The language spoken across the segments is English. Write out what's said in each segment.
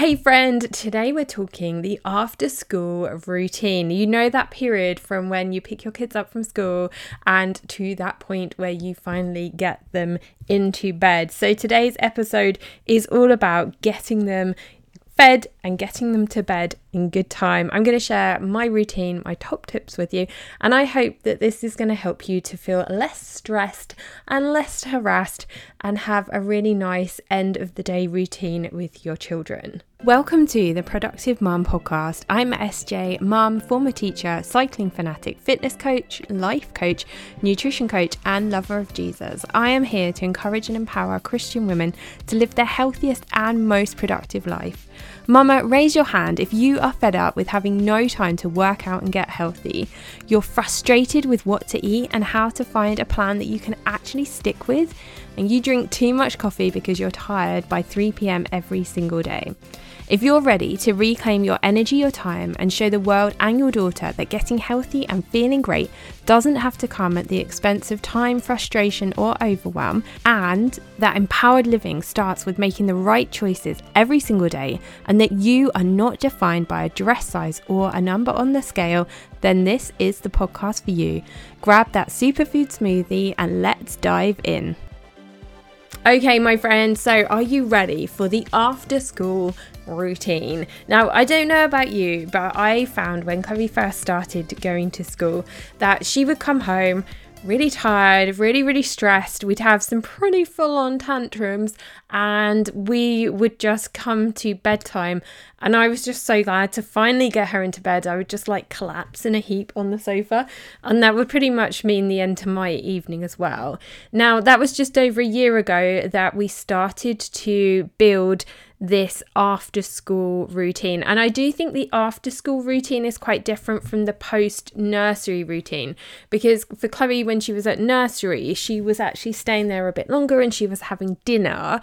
Hey, friend, today we're talking the after school routine. You know that period from when you pick your kids up from school and to that point where you finally get them into bed. So, today's episode is all about getting them fed and getting them to bed in good time. I'm going to share my routine, my top tips with you, and I hope that this is going to help you to feel less stressed and less harassed and have a really nice end of the day routine with your children. Welcome to the Productive Mom podcast. I'm SJ, mom, former teacher, cycling fanatic, fitness coach, life coach, nutrition coach, and lover of Jesus. I am here to encourage and empower Christian women to live their healthiest and most productive life. Mama, raise your hand if you are fed up with having no time to work out and get healthy. You're frustrated with what to eat and how to find a plan that you can actually stick with, and you drink too much coffee because you're tired by 3 pm every single day. If you're ready to reclaim your energy, your time, and show the world and your daughter that getting healthy and feeling great doesn't have to come at the expense of time, frustration, or overwhelm, and that empowered living starts with making the right choices every single day, and that you are not defined by a dress size or a number on the scale, then this is the podcast for you. Grab that superfood smoothie and let's dive in. Okay, my friends, so are you ready for the after school routine? Now, I don't know about you, but I found when Chloe first started going to school that she would come home really tired, really, really stressed. We'd have some pretty full on tantrums, and we would just come to bedtime. And I was just so glad to finally get her into bed. I would just like collapse in a heap on the sofa, and that would pretty much mean the end to my evening as well. Now, that was just over a year ago that we started to build this after school routine. And I do think the after school routine is quite different from the post nursery routine because for Chloe, when she was at nursery, she was actually staying there a bit longer and she was having dinner.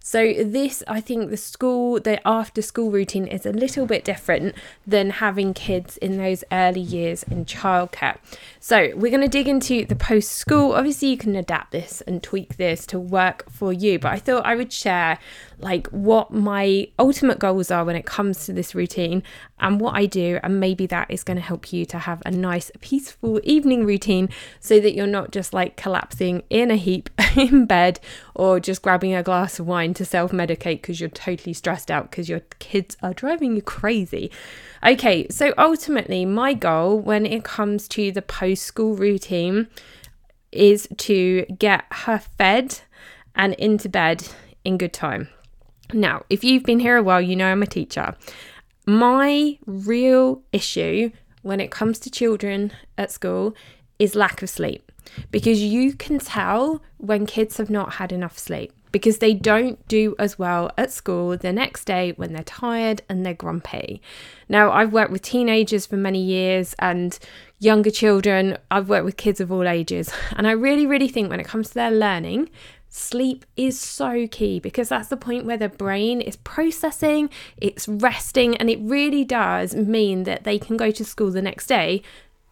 So, this, I think, the school, the after school routine is a little bit different than having kids in those early years in childcare. So, we're going to dig into the post school. Obviously, you can adapt this and tweak this to work for you, but I thought I would share like what my ultimate goals are when it comes to this routine and what I do, and maybe that is going to help you to have a nice, peaceful evening routine so that you're not just like collapsing in a heap in bed or just grabbing a glass of wine to self medicate because you're totally stressed out because your kids are driving you crazy. Okay, so ultimately, my goal when it comes to the post school routine is to get her fed and into bed in good time. Now, if you've been here a while, you know I'm a teacher. My real issue when it comes to children at school is lack of sleep because you can tell when kids have not had enough sleep because they don't do as well at school the next day when they're tired and they're grumpy. Now, I've worked with teenagers for many years and younger children, I've worked with kids of all ages, and I really, really think when it comes to their learning, Sleep is so key because that's the point where the brain is processing, it's resting, and it really does mean that they can go to school the next day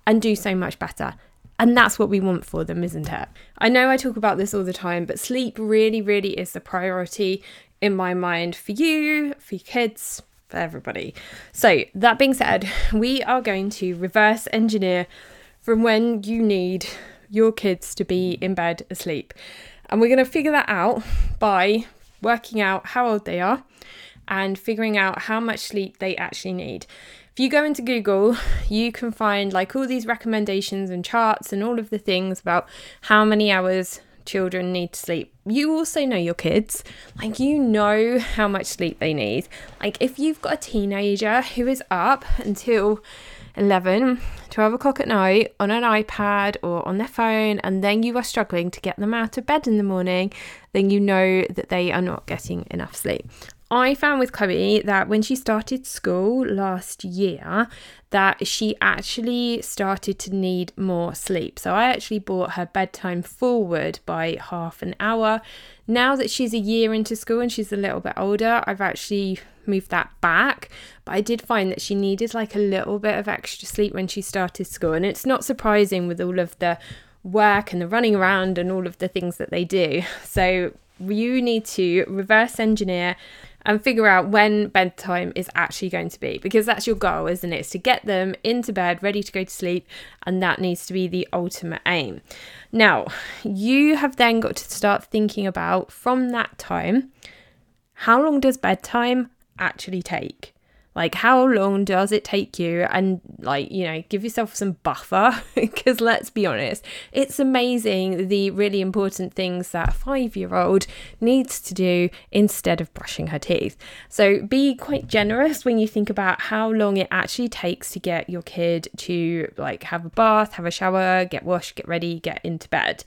and do so much better. And that's what we want for them, isn't it? I know I talk about this all the time, but sleep really, really is the priority in my mind for you, for your kids, for everybody. So, that being said, we are going to reverse engineer from when you need your kids to be in bed asleep. And we're going to figure that out by working out how old they are and figuring out how much sleep they actually need. If you go into Google, you can find like all these recommendations and charts and all of the things about how many hours children need to sleep. You also know your kids, like, you know how much sleep they need. Like, if you've got a teenager who is up until 11, 12 o'clock at night on an iPad or on their phone, and then you are struggling to get them out of bed in the morning, then you know that they are not getting enough sleep. I found with Chloe that when she started school last year, that she actually started to need more sleep. So I actually brought her bedtime forward by half an hour. Now that she's a year into school and she's a little bit older, I've actually moved that back. But I did find that she needed like a little bit of extra sleep when she started school. And it's not surprising with all of the work and the running around and all of the things that they do. So you need to reverse engineer and figure out when bedtime is actually going to be because that's your goal, isn't it? It's to get them into bed, ready to go to sleep, and that needs to be the ultimate aim. Now, you have then got to start thinking about from that time how long does bedtime actually take? Like, how long does it take you? And, like, you know, give yourself some buffer because let's be honest, it's amazing the really important things that a five year old needs to do instead of brushing her teeth. So, be quite generous when you think about how long it actually takes to get your kid to, like, have a bath, have a shower, get washed, get ready, get into bed.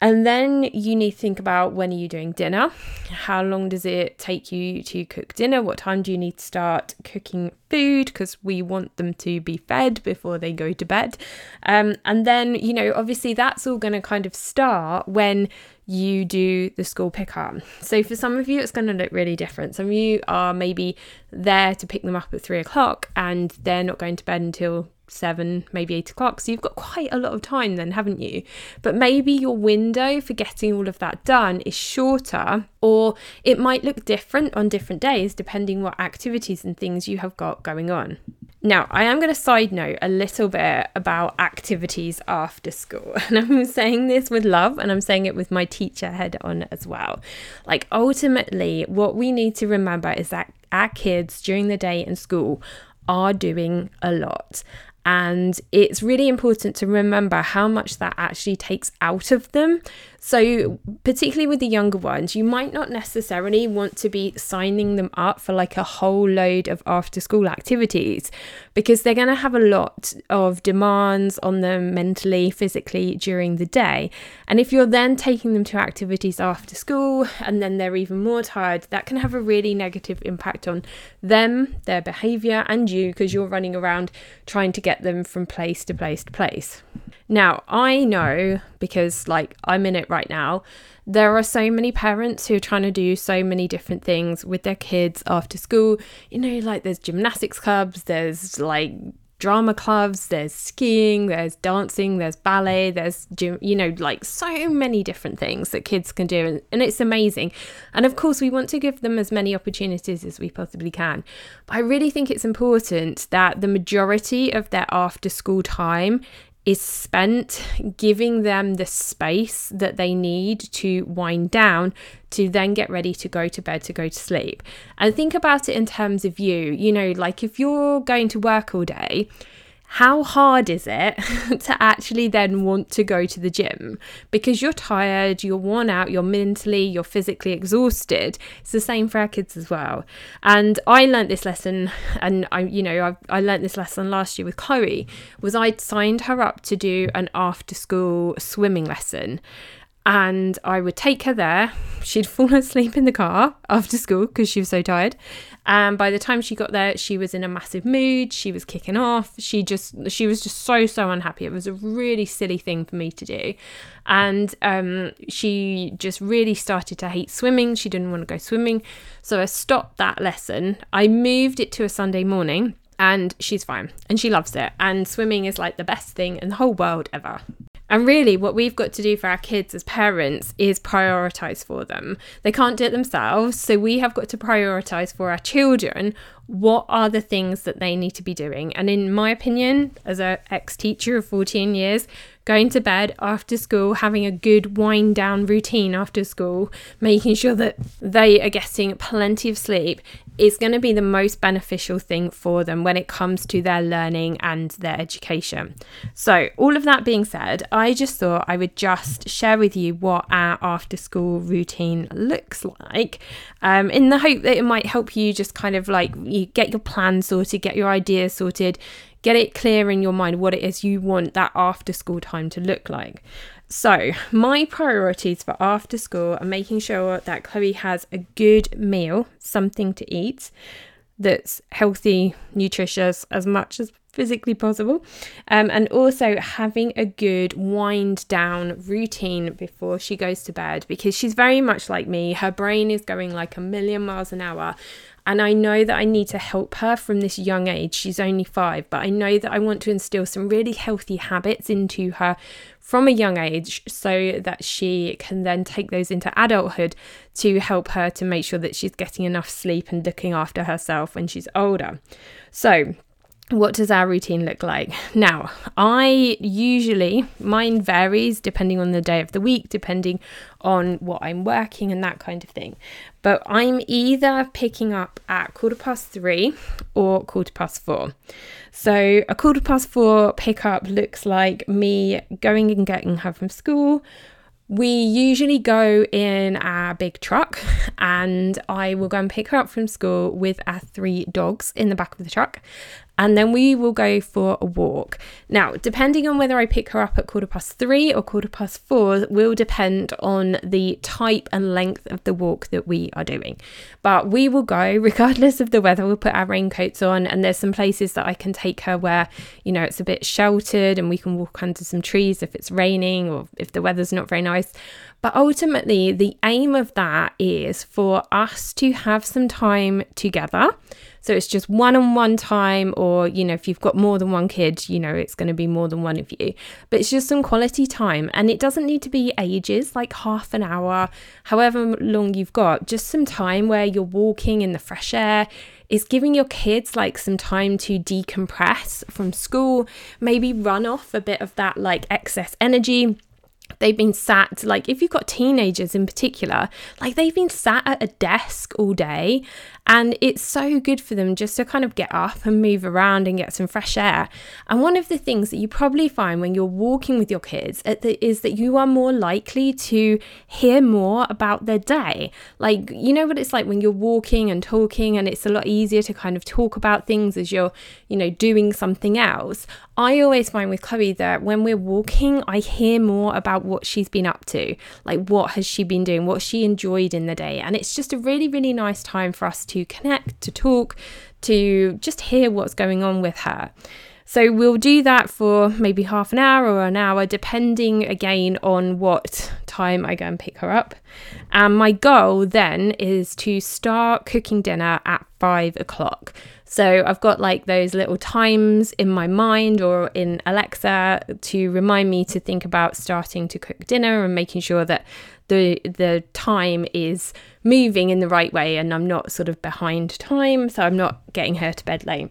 And then you need to think about when are you doing dinner? How long does it take you to cook dinner? What time do you need to start cooking food? Because we want them to be fed before they go to bed. Um, and then, you know, obviously that's all going to kind of start when you do the school pickup. So for some of you, it's going to look really different. Some of you are maybe there to pick them up at three o'clock and they're not going to bed until seven, maybe eight o'clock. So you've got quite a lot of time then, haven't you? But maybe your window for getting all of that done is shorter, or it might look different on different days depending what activities and things you have got going on. Now, I am going to side note a little bit about activities after school. And I'm saying this with love and I'm saying it with my teacher head on as well. Like, ultimately, what we need to remember is that our kids during the day in school are doing a lot. And it's really important to remember how much that actually takes out of them. So, particularly with the younger ones, you might not necessarily want to be signing them up for like a whole load of after school activities because they're going to have a lot of demands on them mentally, physically during the day. And if you're then taking them to activities after school and then they're even more tired, that can have a really negative impact on them, their behavior, and you because you're running around trying to get them from place to place to place. Now, I know because like I'm in it right now, there are so many parents who are trying to do so many different things with their kids after school. You know, like there's gymnastics clubs, there's like drama clubs, there's skiing, there's dancing, there's ballet, there's gym, you know, like so many different things that kids can do. And, and it's amazing. And of course, we want to give them as many opportunities as we possibly can. But I really think it's important that the majority of their after school time is spent giving them the space that they need to wind down to then get ready to go to bed to go to sleep. And think about it in terms of you. You know, like if you're going to work all day, how hard is it to actually then want to go to the gym because you're tired, you're worn out, you're mentally, you're physically exhausted. It's the same for our kids as well. And I learned this lesson, and I, you know, I, I learned this lesson last year with Chloe. Was I signed her up to do an after school swimming lesson, and I would take her there. She'd fall asleep in the car after school because she was so tired. And by the time she got there, she was in a massive mood. She was kicking off. She just, she was just so, so unhappy. It was a really silly thing for me to do. And um, she just really started to hate swimming. She didn't want to go swimming. So I stopped that lesson. I moved it to a Sunday morning and she's fine and she loves it. And swimming is like the best thing in the whole world ever. And really, what we've got to do for our kids as parents is prioritize for them. They can't do it themselves, so we have got to prioritize for our children what are the things that they need to be doing. And in my opinion, as an ex teacher of 14 years, going to bed after school, having a good wind down routine after school, making sure that they are getting plenty of sleep is going to be the most beneficial thing for them when it comes to their learning and their education. So, all of that being said, I just thought I would just share with you what our after school routine looks like um, in the hope that it might help you just kind of like you get your plan sorted, get your ideas sorted, get it clear in your mind what it is you want that after school time to look like. So, my priorities for after school are making sure that Chloe has a good meal, something to eat that's healthy, nutritious, as much as physically possible, um, and also having a good wind down routine before she goes to bed because she's very much like me. Her brain is going like a million miles an hour And I know that I need to help her from this young age. She's only five, but I know that I want to instill some really healthy habits into her from a young age so that she can then take those into adulthood to help her to make sure that she's getting enough sleep and looking after herself when she's older. So, what does our routine look like? Now, I usually, mine varies depending on the day of the week, depending on what I'm working and that kind of thing. But I'm either picking up at quarter past three or quarter past four. So, a quarter past four pickup looks like me going and getting her from school, we usually go in our big truck and I will go and pick her up from school with our three dogs in the back of the truck and then we will go for a walk. Now, depending on whether I pick her up at quarter past three or quarter past four, will depend on the type and length of the walk that we are doing. But we will go regardless of the weather. We'll put our raincoats on, and there's some places that I can take her where, you know, it's a bit sheltered and we can walk under some trees if it's raining or if the weather's not very nice. But ultimately, the aim of that is for us to have some time together so it's just one on one time, or, you know, if you've got more than one kid, you know, it's going to be more than one of you. But it's just some quality time. And it doesn't need to be ages, like half an hour, however long you've got, just some time where you're walking in the fresh air is giving your kids like some time to decompress from school, maybe run off a bit of that like excess energy they've been sat like if you've got teenagers in particular like they've been sat at a desk all day and it's so good for them just to kind of get up and move around and get some fresh air. And one of the things that you probably find when you're walking with your kids is that you are more likely to hear more about their day. Like you know what it's like when you're walking and talking and it's a lot easier to kind of talk about things as you're you know doing something else? I always find with Chloe that when we're walking, I hear more about what she's been up to, like what has she been doing, what she enjoyed in the day. And it's just a really, really nice time for us to connect, to talk, to just hear what's going on with her. So we'll do that for maybe half an hour or an hour, depending again on what time I go and pick her up. And my goal then is to start cooking dinner at five o'clock. So I've got like those little times in my mind or in Alexa to remind me to think about starting to cook dinner and making sure that the the time is moving in the right way and I'm not sort of behind time, so I'm not getting her to bed late.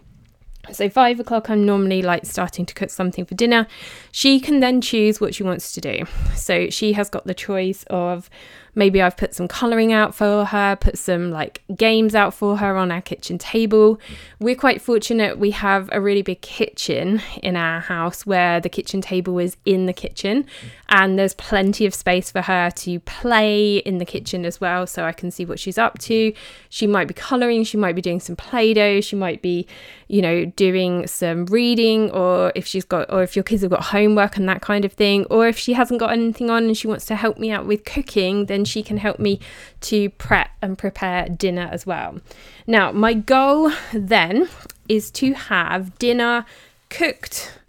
So, five o'clock, I'm normally like starting to cook something for dinner. She can then choose what she wants to do. So, she has got the choice of maybe I've put some colouring out for her, put some like games out for her on our kitchen table. We're quite fortunate we have a really big kitchen in our house where the kitchen table is in the kitchen and there's plenty of space for her to play in the kitchen as well so I can see what she's up to. She might be colouring, she might be doing some play doh, she might be, you know, doing some reading or if she's got or if your kids have got homework and that kind of thing or if she hasn't got anything on and she wants to help me out with cooking, then she can help me to prep and prepare dinner as well. Now, my goal then is to have dinner cooked,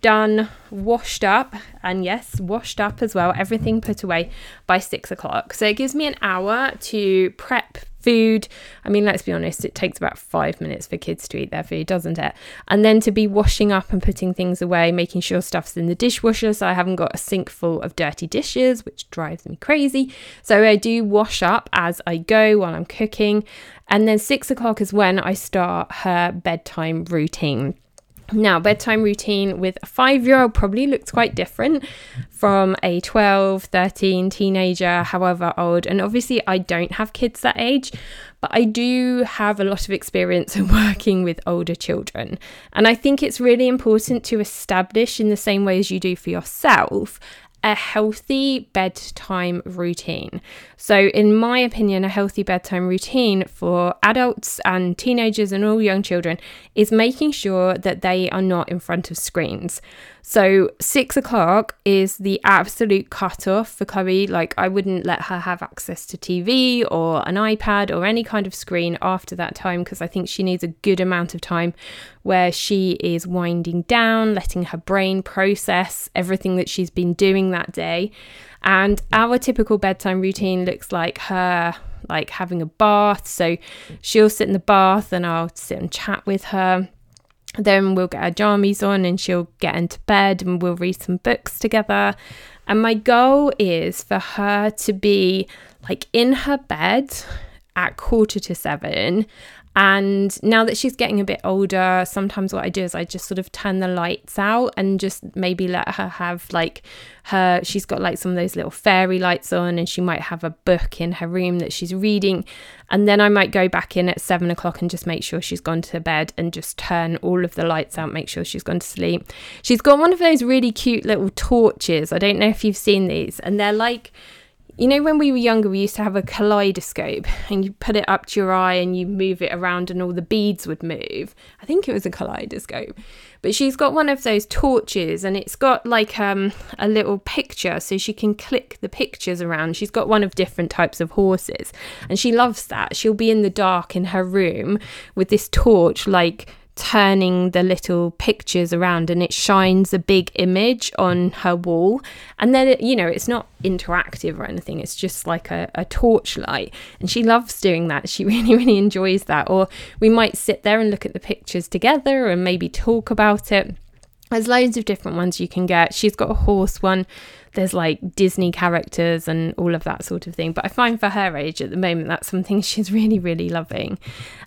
done, washed up, and yes, washed up as well, everything put away by six o'clock. So it gives me an hour to prep food. I mean, let's be honest, it takes about five minutes for kids to eat their food, doesn't it? And then to be washing up and putting things away, making sure stuff's in the dishwasher so I haven't got a sink full of dirty dishes, which drives me crazy. So I do wash up as I go while I'm cooking. And then six o'clock is when I start her bedtime routine. Now, bedtime routine with a five year old probably looks quite different from a 12, 13 teenager, however old. And obviously, I don't have kids that age, but I do have a lot of experience in working with older children. And I think it's really important to establish, in the same way as you do for yourself, a healthy bedtime routine. So, in my opinion, a healthy bedtime routine for adults and teenagers and all young children is making sure that they are not in front of screens. So six o'clock is the absolute cutoff for Chloe. Like, I wouldn't let her have access to TV or an iPad or any kind of screen after that time because I think she needs a good amount of time where she is winding down, letting her brain process everything that she's been doing that day. And our typical bedtime routine looks like her like having a bath. So she'll sit in the bath and I'll sit and chat with her then we'll get our jammies on and she'll get into bed and we'll read some books together. And my goal is for her to be like in her bed at quarter to seven and now that she's getting a bit older, sometimes what I do is I just sort of turn the lights out and just maybe let her have like her, she's got like some of those little fairy lights on and she might have a book in her room that she's reading. And then I might go back in at seven o'clock and just make sure she's gone to bed and just turn all of the lights out, make sure she's gone to sleep. She's got one of those really cute little torches. I don't know if you've seen these, and they're like, you know, when we were younger, we used to have a kaleidoscope and you put it up to your eye and you move it around and all the beads would move. I think it was a kaleidoscope. But she's got one of those torches and it's got like um, a little picture so she can click the pictures around. She's got one of different types of horses and she loves that. She'll be in the dark in her room with this torch, like turning the little pictures around and it shines a big image on her wall. And then it, you know it's not interactive or anything it's just like a, a torchlight. And she loves doing that. She really really enjoys that. Or we might sit there and look at the pictures together and maybe talk about it. There's loads of different ones you can get. She's got a horse one there's like Disney characters and all of that sort of thing. But I find for her age at the moment, that's something she's really, really loving.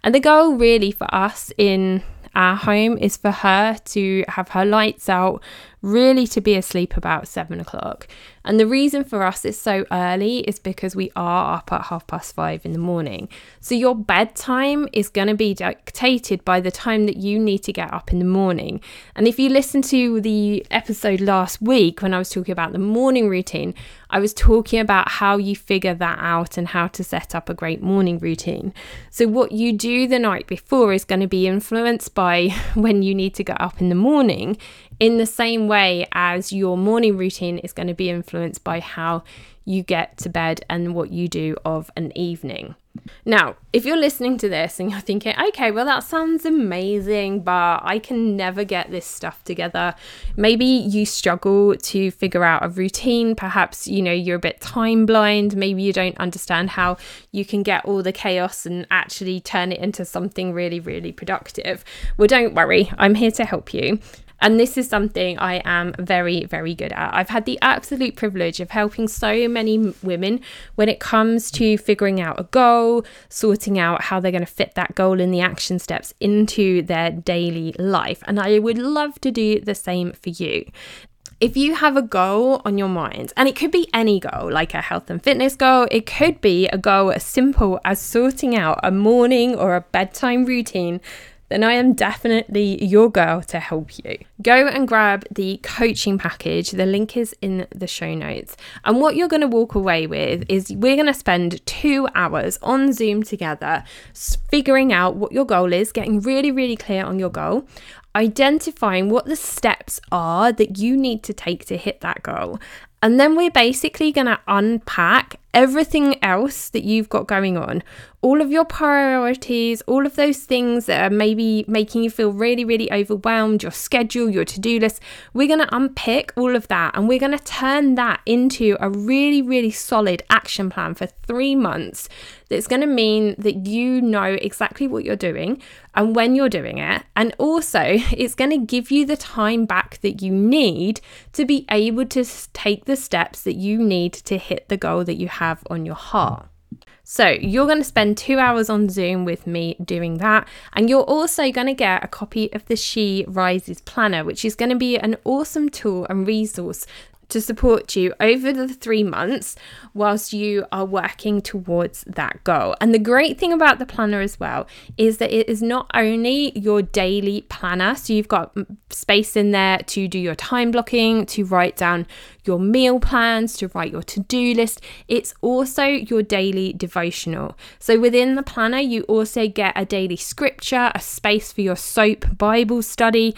And the goal, really, for us in our home is for her to have her lights out, really to be asleep about seven o'clock. And the reason for us it's so early is because we are up at half past five in the morning. So your bedtime is going to be dictated by the time that you need to get up in the morning. And if you listen to the episode last week when I was talking about the morning routine, I was talking about how you figure that out and how to set up a great morning routine. So, what you do the night before is going to be influenced by when you need to get up in the morning in the same way as your morning routine is going to be influenced by how you get to bed and what you do of an evening. Now, if you're listening to this and you're thinking, okay, well, that sounds amazing, but I can never get this stuff together. Maybe you struggle to figure out a routine. Perhaps, you know, you're a bit time blind. Maybe you don't understand how you can get all the chaos and actually turn it into something really, really productive. Well, don't worry, I'm here to help you. And this is something I am very, very good at. I've had the absolute privilege of helping so many women when it comes to figuring out a goal, sorting out how they're going to fit that goal in the action steps into their daily life. And I would love to do the same for you if you have a goal on your mind, and it could be any goal, like a health and fitness goal, it could be a goal as simple as sorting out a morning or a bedtime routine then I am definitely your girl to help you. Go and grab the coaching package. The link is in the show notes. And what you're going to walk away with is we're going to spend two hours on Zoom together, figuring out what your goal is, getting really, really clear on your goal identifying what the steps are that you need to take to hit that goal. And then we're basically going to unpack everything else that you've got going on, all of your priorities, all of those things that are maybe making you feel really, really overwhelmed, your schedule, your to do list. We're going to unpick all of that and we're going to turn that into a really, really solid action plan for three months that's going to mean that you know exactly what you're doing and when you're doing it. And also, it's going to give you the time back that you need to be able to take the steps that you need to hit the goal that you have on your heart. So, you're going to spend two hours on Zoom with me doing that. And you're also going to get a copy of the She Rises Planner, which is going to be an awesome tool and resource to support you over the three months whilst you are working towards that goal. And the great thing about the planner as well is that it is not only your daily planner, so you've got space in there to do your time blocking, to write down your meal plans, to write your to do list, it's also your daily devotional. So within the planner, you also get a daily scripture, a space for your soap Bible study.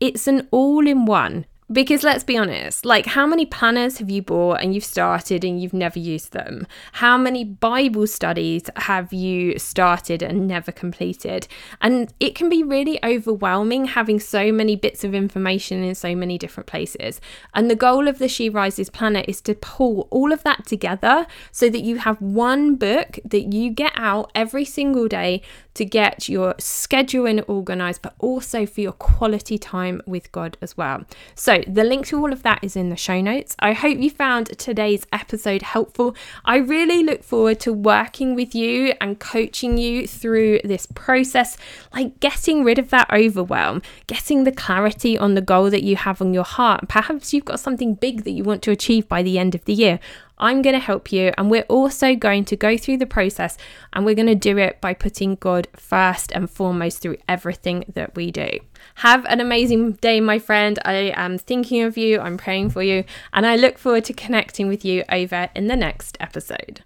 It's an all in one Because let's be honest, like how many planners have you bought and you've started and you've never used them? How many Bible studies have you started and never completed? And it can be really overwhelming having so many bits of information in so many different places. And the goal of the She Rises planner is to pull all of that together so that you have one book that you get out every single day to get your scheduling organized, but also for your quality time with God as well. So, the link to all of that is in the show notes. I hope you found today's episode helpful. I really look forward to working with you and coaching you through this process, like getting rid of that overwhelm, getting the clarity on the goal that you have on your heart. Perhaps you've got something big that you want to achieve by the end of the year. I'm going to help you. And we're also going to go through the process and we're going to do it by putting God first and foremost through everything that we do. Have an amazing day, my friend. I am thinking of you, I'm praying for you, and I look forward to connecting with you over in the next episode.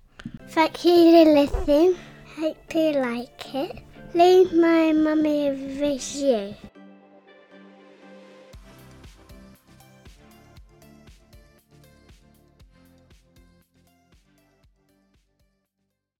Thank you for listening. Hope you like it. Leave my mummy a review.